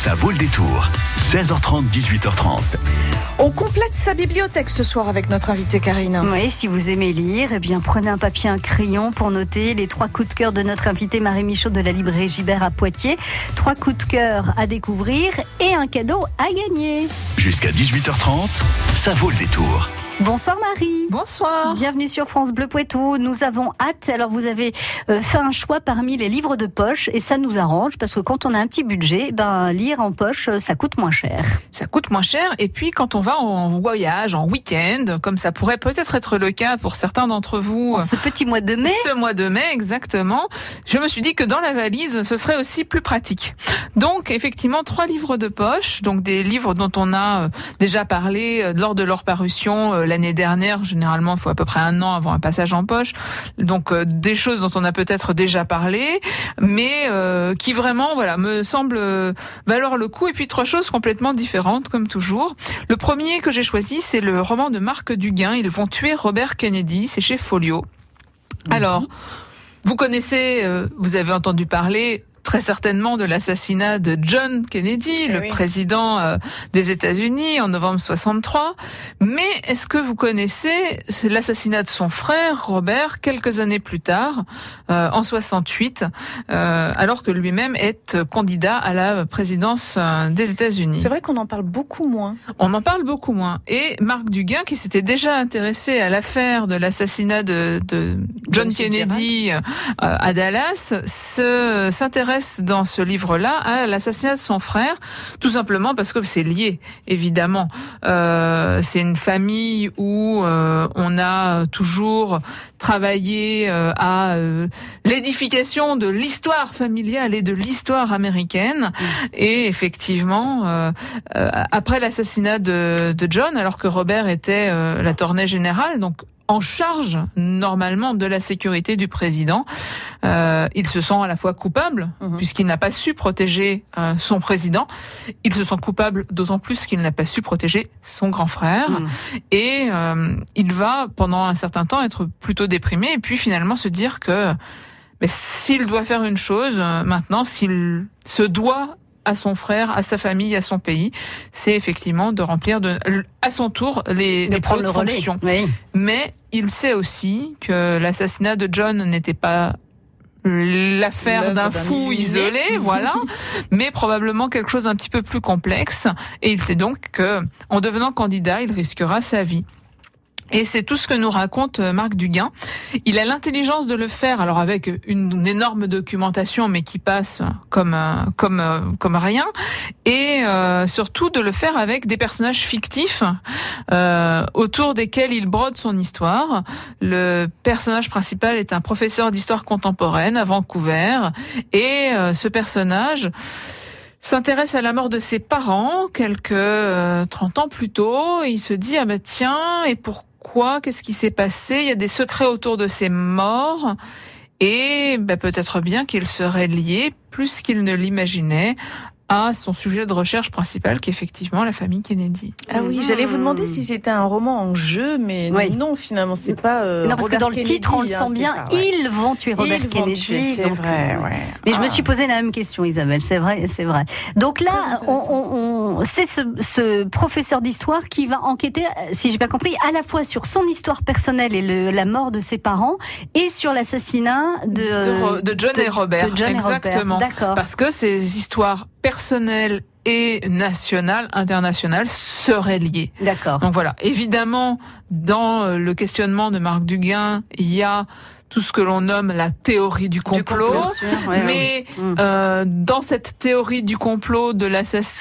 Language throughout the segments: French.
Ça vaut le détour. 16h30, 18h30. On complète sa bibliothèque ce soir avec notre invité Karine. Oui, si vous aimez lire, eh bien prenez un papier, un crayon pour noter les trois coups de cœur de notre invité Marie Michaud de la librairie Gibert à Poitiers. Trois coups de cœur à découvrir et un cadeau à gagner. Jusqu'à 18h30, ça vaut le détour. Bonsoir Marie. Bonsoir. Bienvenue sur France Bleu Poitou. Nous avons hâte. Alors vous avez euh, fait un choix parmi les livres de poche et ça nous arrange parce que quand on a un petit budget, ben lire en poche euh, ça coûte moins cher. Ça coûte moins cher et puis quand on va en voyage, en week-end, comme ça pourrait peut-être être le cas pour certains d'entre vous. En ce petit mois de mai. Ce mois de mai exactement. Je me suis dit que dans la valise ce serait aussi plus pratique. Donc effectivement trois livres de poche, donc des livres dont on a euh, déjà parlé lors de leur parution l'année dernière. Généralement, il faut à peu près un an avant un passage en poche. Donc euh, des choses dont on a peut-être déjà parlé, mais euh, qui vraiment, voilà, me semblent euh, valoir le coup. Et puis trois choses complètement différentes, comme toujours. Le premier que j'ai choisi, c'est le roman de Marc Duguin. Ils vont tuer Robert Kennedy. C'est chez Folio. Mhm. Alors. Vous connaissez, vous avez entendu parler très certainement de l'assassinat de John Kennedy, eh le président euh, des États-Unis en novembre 63. Mais est-ce que vous connaissez l'assassinat de son frère Robert quelques années plus tard, euh, en 68, euh, alors que lui-même est candidat à la présidence des États-Unis? C'est vrai qu'on en parle beaucoup moins. On en parle beaucoup moins. Et Marc Duguin, qui s'était déjà intéressé à l'affaire de l'assassinat de, de, John Kennedy à Dallas, s'intéresse dans ce livre-là à l'assassinat de son frère, tout simplement parce que c'est lié, évidemment. Euh, c'est une famille où euh, on a toujours travaillé euh, à euh, l'édification de l'histoire familiale et de l'histoire américaine. Mm. Et effectivement, euh, après l'assassinat de, de, John, alors que Robert était la tournée générale, donc en charge normalement de la sécurité du président. Euh, il se sent à la fois coupable mhm. puisqu'il n'a pas su protéger euh, son président. Il se sent coupable d'autant plus qu'il n'a pas su protéger son grand frère. Mhm. Et euh, il va pendant un certain temps être plutôt déprimé et puis finalement se dire que mais s'il doit faire une chose euh, maintenant, s'il se doit à son frère, à sa famille, à son pays, c'est effectivement de remplir de, à son tour les, les fonctions. Mais il sait aussi que l'assassinat de John n'était pas l'affaire d'un fou isolé, voilà, mais probablement quelque chose d'un petit peu plus complexe. Et il sait donc que, en devenant candidat, il risquera sa vie. Et c'est tout ce que nous raconte euh, Marc Duguin. Il a l'intelligence de le faire, alors avec une, énorme documentation, mais qui passe comme euh, comme euh, comme rien, et surtout de le faire avec des personnages fictifs euh, autour desquels il brode son histoire. Le personnage principal est un professeur d'histoire contemporaine à Vancouver, et ce personnage s'intéresse à la mort de ses parents quelques 30 ans plus tôt. il se dit ah ben tiens et pourquoi Qu'est-ce qui s'est passé Il y a des secrets autour de ces morts. Et ben, peut-être bien qu'il serait lié, plus qu'il ne l'imaginait, à son sujet de recherche principal, qui est effectivement la famille Kennedy. Ah oui, j'allais vous demander si c'était un roman en jeu, mais non, finalement, c'est pas. Euh, non, parce que dans le titre, on le hein, sent bien. ils vont tuer Robert Kennedy. C'est vrai, euh, ouais. Mais je me suis posé la même question, Isabelle. C'est vrai, c'est vrai. Donc là, on, on, c'est ce, ce, professeur d'histoire qui va enquêter, si j'ai bien compris, à la fois sur son histoire personnelle et le, la mort de ses parents, et sur l'assassinat de, de, John et Robert. De John Exactement. D'accord. Parce que ces histoires personnel et national, international seraient liés. D'accord. Donc voilà, évidemment, dans euh, le questionnement de Marc Duguin, il y a tout ce que l'on nomme la théorie du complot, mais mm. euh, dans cette théorie du complot de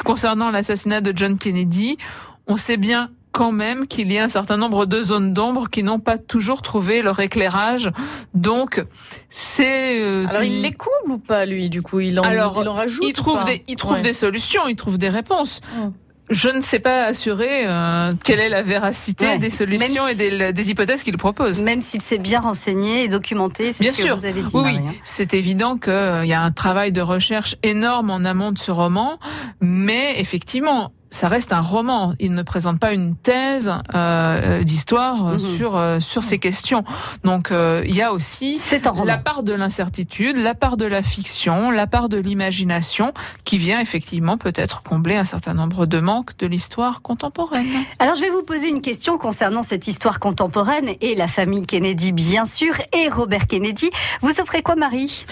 concernant l'assassinat de John Kennedy, on sait bien quand même qu'il y a un certain nombre de zones d'ombre qui n'ont pas toujours trouvé leur éclairage. Donc, c'est... Euh, Alors, il les comble ou pas, lui, du coup? Il en, Alors, il en rajoute Il trouve, des, il trouve des solutions, il trouve des réponses. Hum. je ne sais pas assurer euh, quelle est la véracité des solutions et des, hypothèses qu'il propose. Même s'il s'est bien renseigné et documenté, c'est ce que vous avez dit. Oui, c'est évident qu'il y a un travail de recherche énorme en amont de ce roman, mais effectivement, ça reste un roman. Il ne présente pas une thèse euh, d'histoire mhm. sur sur ces questions. Donc il y a aussi la part de l'incertitude, la part de la fiction, la part de l'imagination qui vient effectivement peut-être combler un certain nombre de manques de l'histoire contemporaine. Alors je vais vous poser une question concernant cette histoire contemporaine et la famille Kennedy bien sûr et Robert Kennedy. Vous offrez quoi Marie?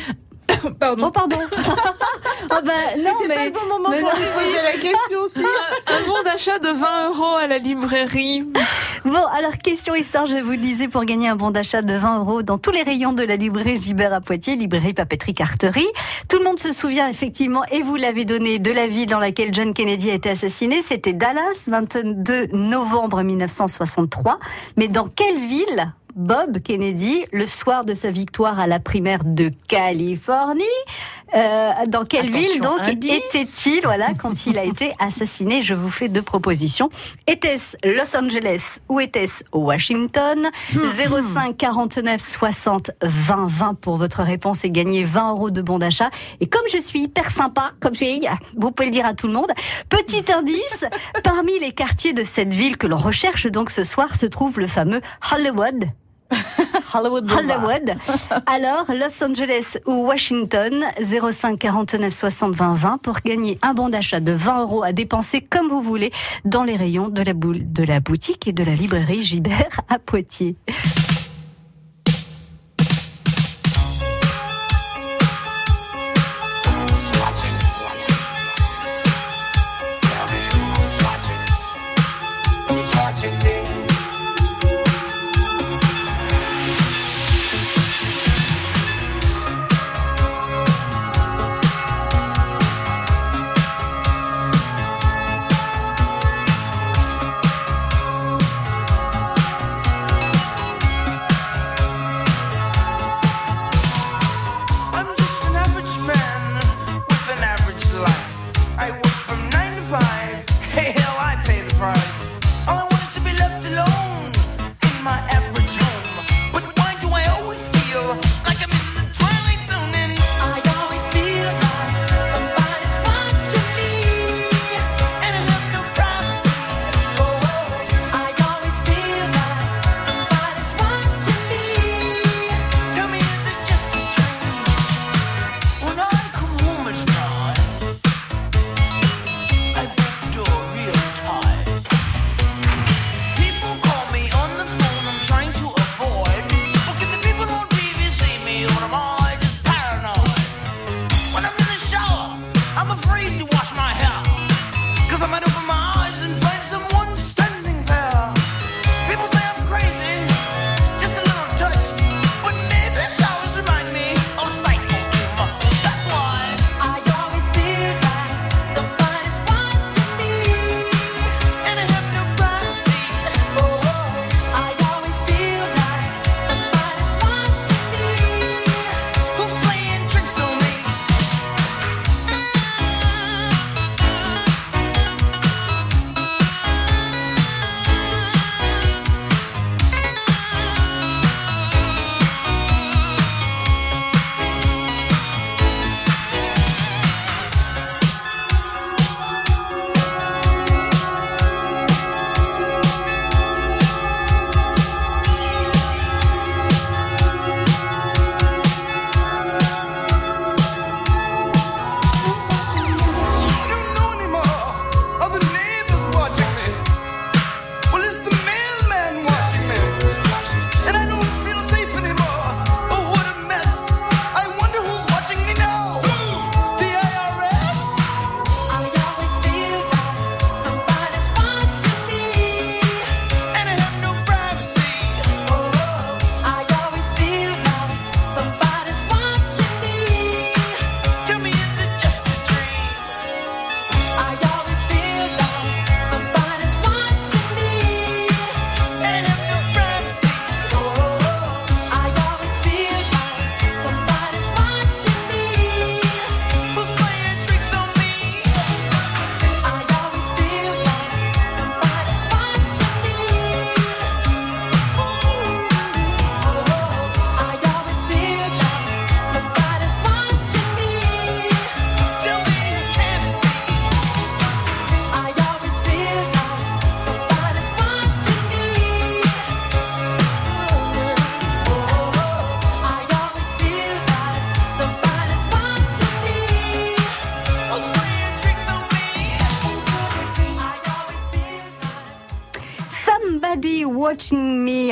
pardon. Oh, pardon. oh bah, C'était pas le bon moment pour lui poser la question aussi. Un, bon d'achat de 20 euros à la librairie. Bon, alors question histoire, je vous le disais, pour gagner un bon d'achat de 20 euros dans tous les rayons de la librairie Gibert à Poitiers, librairie papeterie carterie. Tout le monde se souvient effectivement, et vous l'avez donné, de la ville dans laquelle John Kennedy a été assassiné. C'était Dallas, 22 novembre 1963. Mais dans quelle ville Bob Kennedy, le soir de sa victoire à la primaire de Californie. Euh, dans quelle ville donc était-il voilà, quand il a été assassiné Je vous fais deux propositions. Était-ce Los Angeles ou était-ce Washington? 05 49 60 20 20 pour votre réponse et gagner 20 euros de bon d'achat. Et comme je suis hyper sympa, comme j'ai, vous pouvez le dire à tout le monde. Petit indice, parmi les quartiers de cette ville que l'on recherche donc ce soir se trouve le fameux Hollywood. Hollywood. Hollywood. Alors, Los Angeles ou Washington, 05 49 60 20 20 pour gagner un bon d'achat de 20 euros à dépenser comme vous voulez dans les rayons de la, boule, de la boutique et de la librairie Gibert à Poitiers.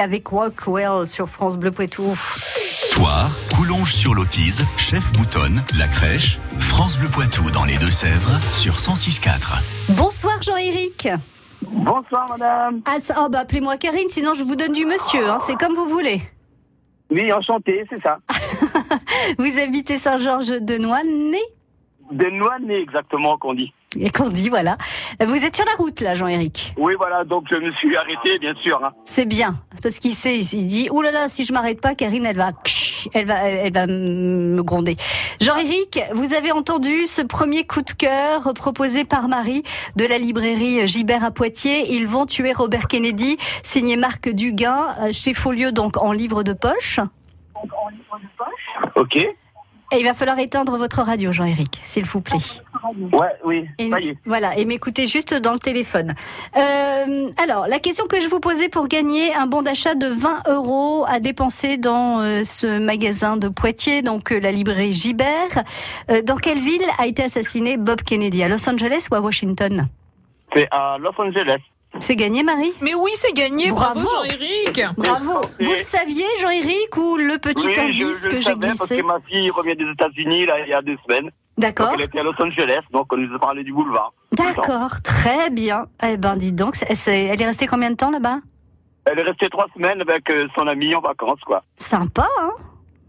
Avec Rockwell sur France Bleu Poitou. Toire, Coulonge sur l'Autise, Chef Boutonne, La Crèche, France Bleu Poitou dans les Deux-Sèvres sur 106.4. Bonsoir Jean-Éric. Bonsoir madame. Ah, oh, bah, appelez-moi Karine, sinon je vous donne du monsieur, hein, c'est comme vous voulez. Oui, enchanté, c'est ça. vous habitez Saint-Georges de Noisy De Noisy, exactement, qu'on dit. Et qu'on dit, voilà. Vous êtes sur la route, là, Jean-Éric Oui, voilà, donc je me suis arrêté, bien sûr. Hein. C'est bien, parce qu'il sait, il dit, oh là là, si je m'arrête pas, Karine, elle va, elle va, elle va me gronder. Jean-Éric, vous avez entendu ce premier coup de cœur proposé par Marie de la librairie Gibert à Poitiers. Ils vont tuer Robert Kennedy, signé Marc Duguin, euh, chez Folio, donc en livre de poche. Donc en livre de poche. Ok. Et il va falloir éteindre votre radio, Jean-Éric, s'il vous plaît. Ouais, oui, et, ça y est. Voilà, et m'écoutez juste dans le téléphone. Euh, alors, la question que je vous posais pour gagner un bon d'achat de 20 euros à dépenser dans euh, ce magasin de Poitiers, donc euh, la librairie Gibert, euh, dans quelle ville a été assassiné Bob Kennedy? À Los Angeles ou à Washington? C'est à Los Angeles. C'est gagné, Marie? Mais oui, c'est gagné. Bravo, Bravo. Jean-Éric. Bravo. Vous le saviez, Jean-Éric, ou le petit oui, indice je, je que j'ai savais parce glissé que ma fille revient des États-Unis là, il y a deux semaines. D'accord. elle était à Los Angeles, donc on nous a parlé du boulevard. D'accord, très bien. Eh ben, dis donc, elle est restée combien de temps là-bas? Elle est restée trois semaines avec euh, son ami en vacances, quoi. Sympa, hein?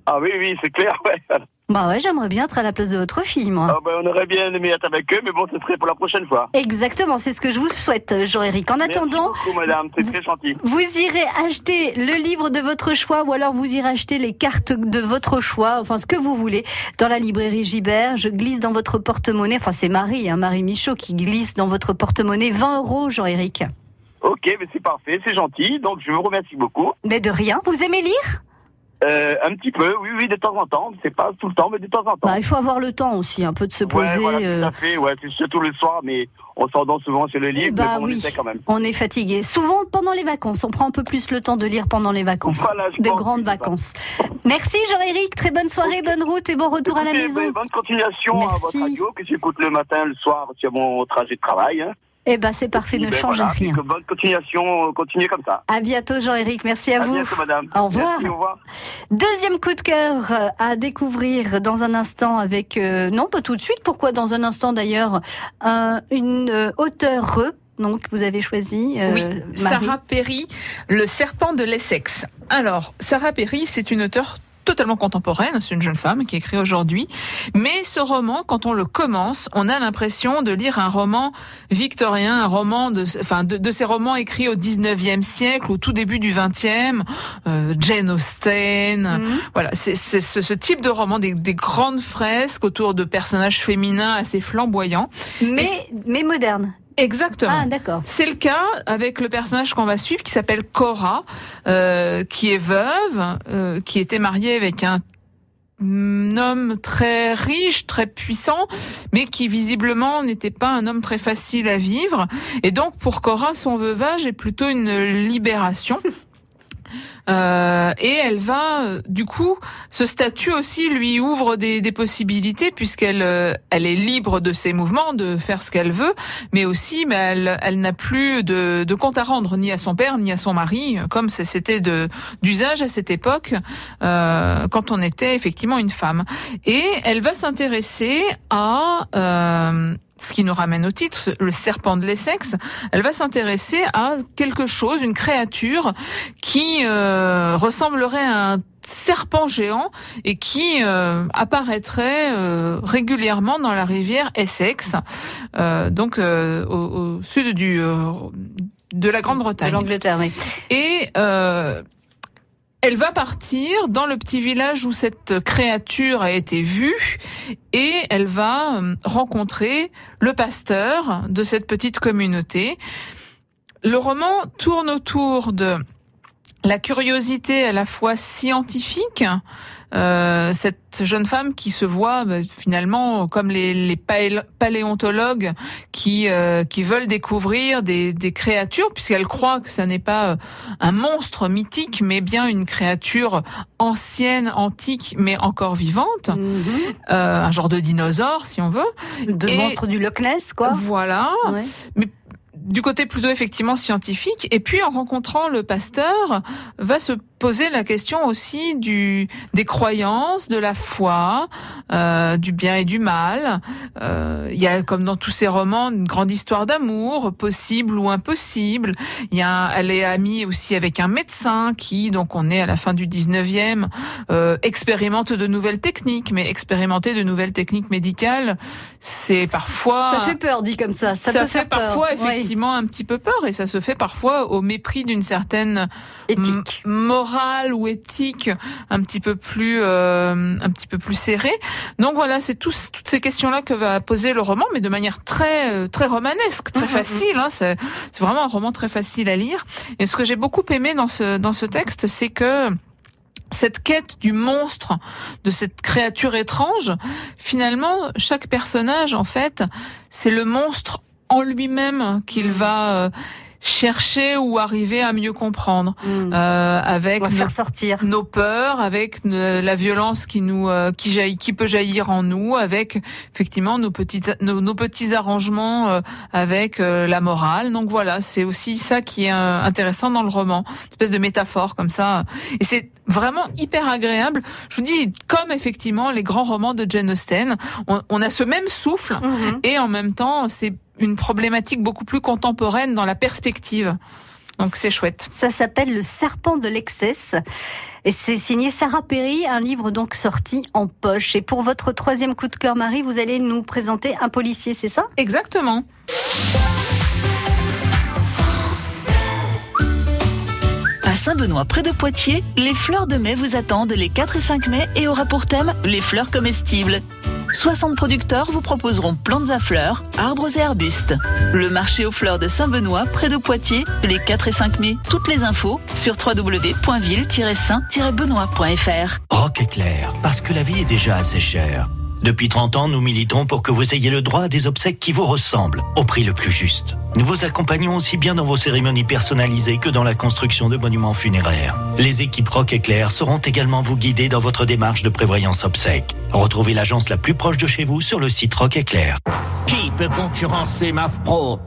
Ah oui, oui, c'est clair, ouais. Bah ouais, j'aimerais bien être à la place de votre fille, moi. Ah ben, on aurait bien aimé être avec eux, mais bon, ce serait pour la prochaine fois. Exactement, c'est ce que je vous souhaite, Jean-Éric. En attendant, beaucoup, madame, c'est très gentil. vous irez acheter le livre de votre choix ou alors vous irez acheter les cartes de votre choix, enfin ce que vous voulez, dans la librairie Gibert. Je glisse dans votre porte-monnaie, enfin c'est Marie, hein, Marie Michaud qui glisse dans votre porte-monnaie 20 euros, Jean-Éric. Ok, mais c'est parfait, c'est gentil, donc je vous remercie beaucoup. Mais de rien, vous aimez lire? Euh, un petit peu, oui, oui, de temps en temps. C'est pas tout le temps, mais de temps en temps. bah, Il faut avoir le temps aussi, un peu de se ouais, poser. voilà, euh, tout à fait. Ouais, c'est surtout le soir, mais on s'endort souvent sur le livre, bah mais bon, oui. on essaie quand même. On est fatigué. Souvent pendant les vacances, on prend un peu plus le temps de lire pendant les vacances. Voilà, je de pense grandes ça. vacances. Merci Jean-Éric, très bonne soirée, bonne route et bon retour à la maison. Bonne continuation Merci. à votre radio, que j'écoute le matin, le soir, sur mon trajet de travail. Hein. Eh ben c'est parfait, ne Ben, changez voilà, rien. bonne continuation, euh, continuez comme ça. À bientôt Jean-Éric, merci à, À vous. bientôt, madame. Au revoir. Merci, au revoir. Deuxième coup de cœur euh, à découvrir dans un instant avec euh, non pas tout de suite. Pourquoi dans un instant d'ailleurs un- une euh, auteure donc vous avez choisi euh, Oui, Marie. Sarah Perry, Le serpent de l'Essex. Alors, Sarah Perry, c'est une auteure totalement contemporaine, c'est une jeune femme qui écrit aujourd'hui, mais ce roman, quand on le commence, on a l'impression de lire un roman victorien, un roman de, enfin, de, de ces romans écrits au 19e siècle, au tout début du 20e, euh, Jane Austen, Mhm. voilà, c'est ce, ce type de roman, des, des grandes fresques autour de personnages féminins assez flamboyants. mais mais moderne. Exactement. Ah d'accord. C'est le cas avec le personnage qu'on va suivre qui s'appelle Cora, euh, qui est veuve, euh, qui était mariée avec un un homme très riche, très puissant, mais qui visiblement n'était pas un homme très facile à vivre. Et donc pour Cora, son veuvage est plutôt une libération. Euh, et elle va, euh, du coup, ce statut aussi lui ouvre des, possibilités puisqu'elle euh, elle est libre de ses mouvements, de faire ce qu'elle veut, mais aussi mais elle, elle n'a plus de, de compte à rendre ni à son père ni à son mari, comme c'était d'usage à cette époque euh, quand on était effectivement une femme. Et elle va s'intéresser à euh, ce qui nous ramène au titre, le serpent de l'Essex. Elle va s'intéresser à quelque chose, une créature qui euh, ressemblerait à un serpent géant et qui euh, apparaîtrait euh, régulièrement dans la rivière Essex, donc au, au sud du de la De Grande-Bretagne. l'Angleterre, oui. Et euh, elle va partir dans le petit village où cette créature a été vue et elle va euh, rencontrer le pasteur de cette petite communauté. Le roman tourne autour de la curiosité à la fois scientifique, euh, cette jeune femme qui se voit bah, finalement comme les, les paléo- paléontologues qui euh, qui veulent découvrir des, des créatures puisqu'elle croit que ça n'est pas euh, un monstre mythique mais bien une créature ancienne, antique mais encore vivante, Mhm. euh, un genre de dinosaure si on veut. De Et- monstre du Loch Ness, quoi. Voilà. Ouais. Du côté plutôt effectivement scientifique. Et puis en rencontrant le pasteur, va se poser la question aussi du des croyances, de la foi, euh, du bien et du mal. Euh, il y a comme dans tous ces romans une grande histoire d'amour, possible ou impossible. Il y a, elle est amie aussi avec un médecin qui, donc on est à la fin du 19e, euh, expérimente de nouvelles techniques, mais expérimenter de nouvelles techniques médicales, c'est parfois ça fait peur dit comme ça. Ça, peut fait faire parfois peur. effectivement un petit peu peur et ça se fait parfois au mépris d'une certaine Éthique. morale ou éthique un petit peu plus euh, un petit peu plus serré. Donc voilà, c'est toutes ces questions-là que va poser le roman, mais de manière très euh, très romanesque, très Mhm, facile. Hein, c'est c'est vraiment un roman très facile à lire. Et ce que j'ai beaucoup aimé dans ce dans ce texte, c'est que cette quête du monstre, de cette créature étrange, finalement, chaque personnage, en fait, c'est le monstre en lui-même qu'il va euh, chercher ou arriver à mieux comprendre, Mm. euh, avec nos, faire sortir. nos peurs, avec la violence qui nous euh, qui jaillit, qui peut jaillir en nous, avec effectivement nos petits nos, nos petits arrangements euh, avec euh, la morale. Donc voilà, c'est aussi ça qui est euh, intéressant dans le roman, une espèce de métaphore comme ça. Et c'est vraiment hyper agréable. Je vous dis, comme effectivement les grands romans de Jane Austen, on, on a ce même souffle Mhm. et en même temps c'est une problématique beaucoup plus contemporaine dans la perspective. Donc c'est chouette. Ça s'appelle Le serpent de l'Excess. Et c'est signé Sarah Perry, un livre donc sorti en poche. Et pour votre troisième coup de cœur, Marie, vous allez nous présenter un policier, c'est ça? Exactement. À Saint-Benoît, près de Poitiers, les fleurs de mai vous attendent les 4 et 5 mai et aura pour thème les fleurs comestibles. 60 producteurs vous proposeront plantes à fleurs, arbres et arbustes. Le marché aux fleurs de Saint-Benoît, près de Poitiers, les 4 et 5 mai. Toutes les infos sur www.ville-saint-benoît.fr. Rock éclair, parce que la vie est déjà assez chère. Depuis 30 ans, nous militons pour que vous ayez le droit à des obsèques qui vous ressemblent, au prix le plus juste. Nous vous accompagnons aussi bien dans vos cérémonies personnalisées que dans la construction de monuments funéraires. Les équipes Rock Éclair sauront également vous guider dans votre démarche de prévoyance obsèques. Retrouvez l'agence la plus proche de chez vous sur le site Rock Éclair. Qui peut concurrencer MAF Pro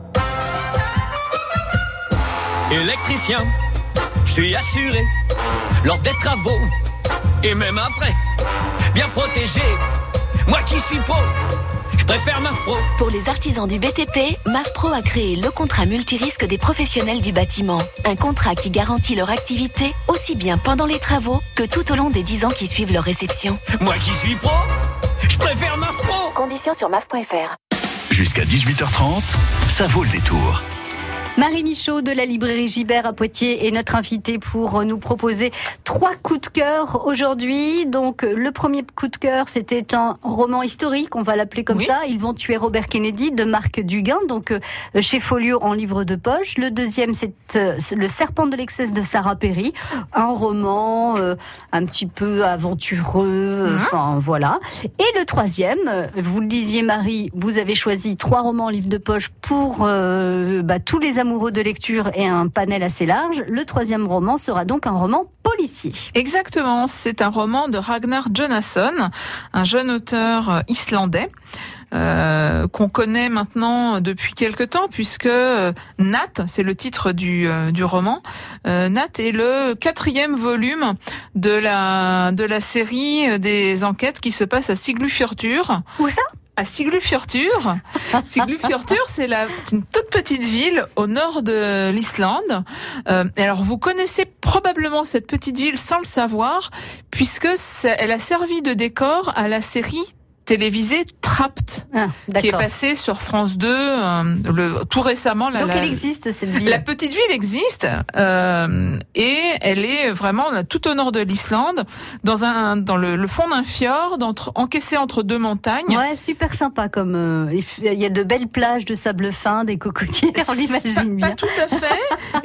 Électricien, je suis assuré lors des travaux et même après, bien protégé. Moi qui suis pro, je préfère MAF Pro. Pour les artisans du BTP, MAFPRO a créé le contrat multirisque des professionnels du bâtiment. Un contrat qui garantit leur activité aussi bien pendant les travaux que tout au long des 10 ans qui suivent leur réception. Moi qui suis pro, je préfère MAF Pro. Conditions sur MAF.fr. Jusqu'à 18h30, ça vaut le détour. Marie Michaud de la librairie Gibert à Poitiers est notre invitée pour nous proposer trois coups de cœur aujourd'hui. Donc le premier coup de cœur, c'était un roman historique, on va l'appeler comme Oui. ça. Ils vont tuer Robert Kennedy de Marc Duguin, donc euh, chez Folio en livre de poche. Le deuxième, c'est euh, Le serpent de l'excès de Sarah Perry, un roman euh, un petit peu aventureux, Mhm. enfin voilà. Et le troisième, vous le disiez Marie, vous avez choisi trois romans en livre de poche pour euh, bah, tous les amoureux de lecture et un panel assez large. Le troisième roman sera donc un roman policier. Exactement, c'est un roman de Ragnar Jonasson, un jeune auteur euh, islandais. euh, qu'on connaît maintenant depuis quelque temps puisque euh, Nat, c'est le titre du, euh, du roman, euh, Nat est le quatrième volume de la de la série des enquêtes qui se passe à Siglufjordur. Où ça? À Siglufjordur. Siglufjordur, c'est une toute petite ville au nord de l'Islande. Euh, alors vous connaissez probablement cette petite ville sans le savoir, puisque elle a servi de décor à la série télévisée Trapped, Ah, qui est passée sur France 2 euh, le, tout récemment. La, Donc elle existe cette ville. la petite ville existe euh, et elle est vraiment là, tout au nord de l'Islande, dans un dans le, le fond d'un fjord, entre, encaissé entre deux montagnes. Ouais, super sympa comme euh, il y a de belles plages de sable fin, des cocotiers, on l'imagine Pas bien. tout à fait.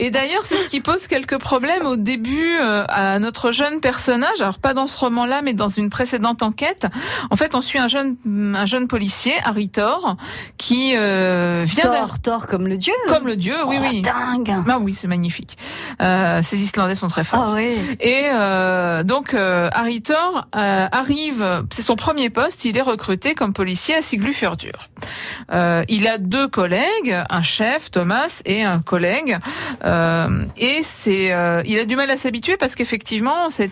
Et d'ailleurs, c'est ce qui pose quelques problèmes au début euh, à notre jeune personnage. Alors pas dans ce roman-là, mais dans une précédente enquête. En fait, on suit un jeune, un jeune policier, Harry Thor, qui euh, vient Thor, Thor comme le dieu. Comme le dieu, oui, oh, oui. Dingue. Ah oui, c'est magnifique. Euh, ces Islandais sont très forts. Ah, oui. Et euh, donc Harry Thor arrive, c'est son premier poste, il est recruté comme policier à Siglufjordur. Il a deux collègues, un chef Thomas et un collègue, et c'est, il a du mal à s'habituer parce qu'effectivement c'est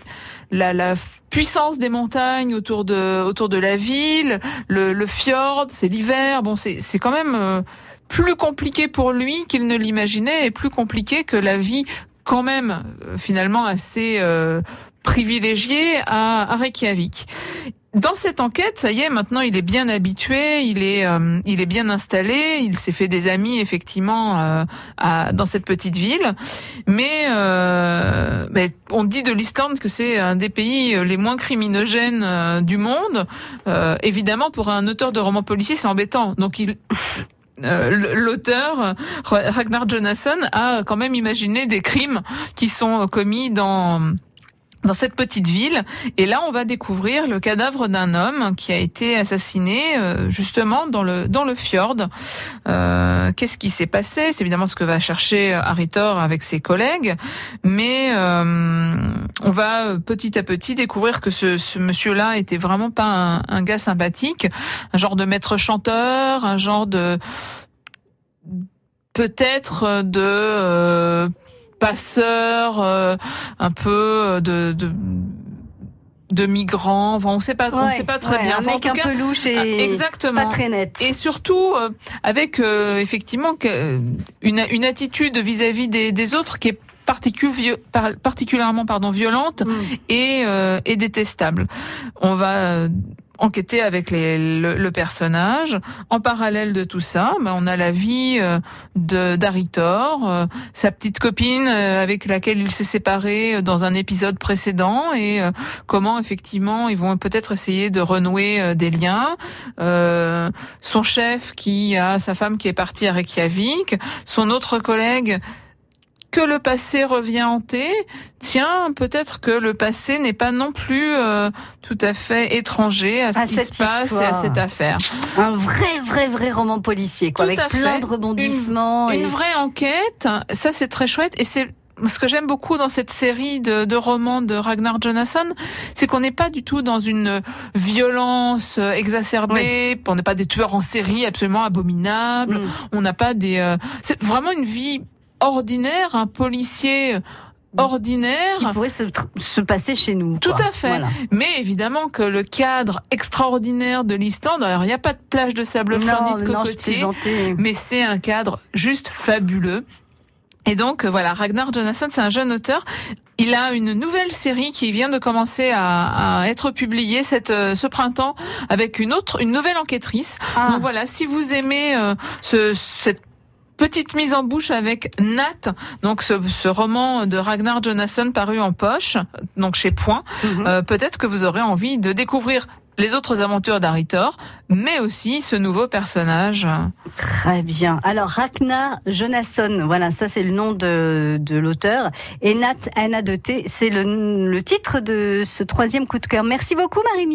la, la puissance des montagnes autour de autour de la ville, le, fjord, c'est l'hiver, bon c'est c'est quand même euh, plus compliqué pour lui qu'il ne l'imaginait et plus compliqué que la vie quand même euh, finalement assez euh, privilégiée à, à Reykjavik. Dans cette enquête, ça y est, maintenant il est bien habitué, il est, euh, il est bien installé, il s'est fait des amis effectivement euh, à, dans cette petite ville. Mais, euh, mais on dit de l'Islande que c'est un des pays les moins criminogènes euh, du monde. Euh, évidemment, pour un auteur de romans policiers, c'est embêtant. Donc il euh, l'auteur Ragnar Jonasson a quand même imaginé des crimes qui sont commis dans dans cette petite ville. Et là, on va découvrir le cadavre d'un homme qui a été assassiné euh, justement dans le dans le fjord. Euh, Qu'est-ce qui s'est passé? C'est évidemment ce que va chercher Harry Thor avec ses collègues, mais euh, on va petit à petit découvrir que ce, ce monsieur-là était vraiment pas un, un gars sympathique, un genre de maître chanteur, un genre de peut-être de euh, passeurs, euh, un peu de, de de migrants, enfin, on sait pas, on Ouais, sait pas très ouais, bien. Un Enfin, en mec tout un cas, peu louche ah, et exactement. pas très net. Et surtout euh, avec euh, effectivement que- une, une attitude vis-à-vis des, des autres qui est particu- par- particulièrement pardon violente Mm. et, euh, et détestable. On va euh, enquêter avec le, le personnage. En parallèle de tout ça, ben, on a la vie euh, de d'Harry Thor, euh, sa petite copine euh, avec laquelle il s'est séparé dans un épisode précédent et comment effectivement ils vont peut-être essayer de renouer des liens. Euh, son chef qui a sa femme qui est partie à Reykjavik, son autre collègue que le passé revient hanter, tiens, peut-être que le passé n'est pas non plus euh, tout à fait étranger à ce À qui se passe et à cette affaire. Un vrai, vrai, vrai roman policier, quoi, Tout avec plein fait. de rebondissements. Une et... vraie enquête, ça c'est très chouette et c'est ce que j'aime beaucoup dans cette série de, de romans de Ragnar Jonasson, c'est qu'on n'est pas du tout dans une violence exacerbée, on n'est pas des tueurs en série absolument abominables, Mm. on n'a pas des... euh, c'est vraiment une vie ordinaire, un policier ordinaire. qui pourrait se, se passer chez nous. Tout quoi. à fait. Voilà. Mais évidemment que le cadre extraordinaire de l'Islande, alors il n'y a pas de plage de sable fourni Non, de non, plaisantais. mais c'est un cadre juste fabuleux. Et donc voilà, Ragnar Jonasson, c'est un jeune auteur. Il a une nouvelle série qui vient de commencer à, à être publiée cette, euh, ce printemps avec une autre, une nouvelle enquêtrice. Ah. Donc voilà, si vous aimez euh, ce, cette petite mise en bouche avec Nat, donc ce, ce roman de Ragnar Jonasson paru en poche, donc chez Point, Mhm. euh, peut-être que vous aurez envie de découvrir les autres aventures d'Harry Thor, mais aussi ce nouveau personnage. Très bien. Alors, Ragnar Jonasson, voilà, ça c'est le nom de, de l'auteur. Et Nat Anna de T, c'est le, le titre de ce troisième coup de cœur. Merci beaucoup, Marie-Michel.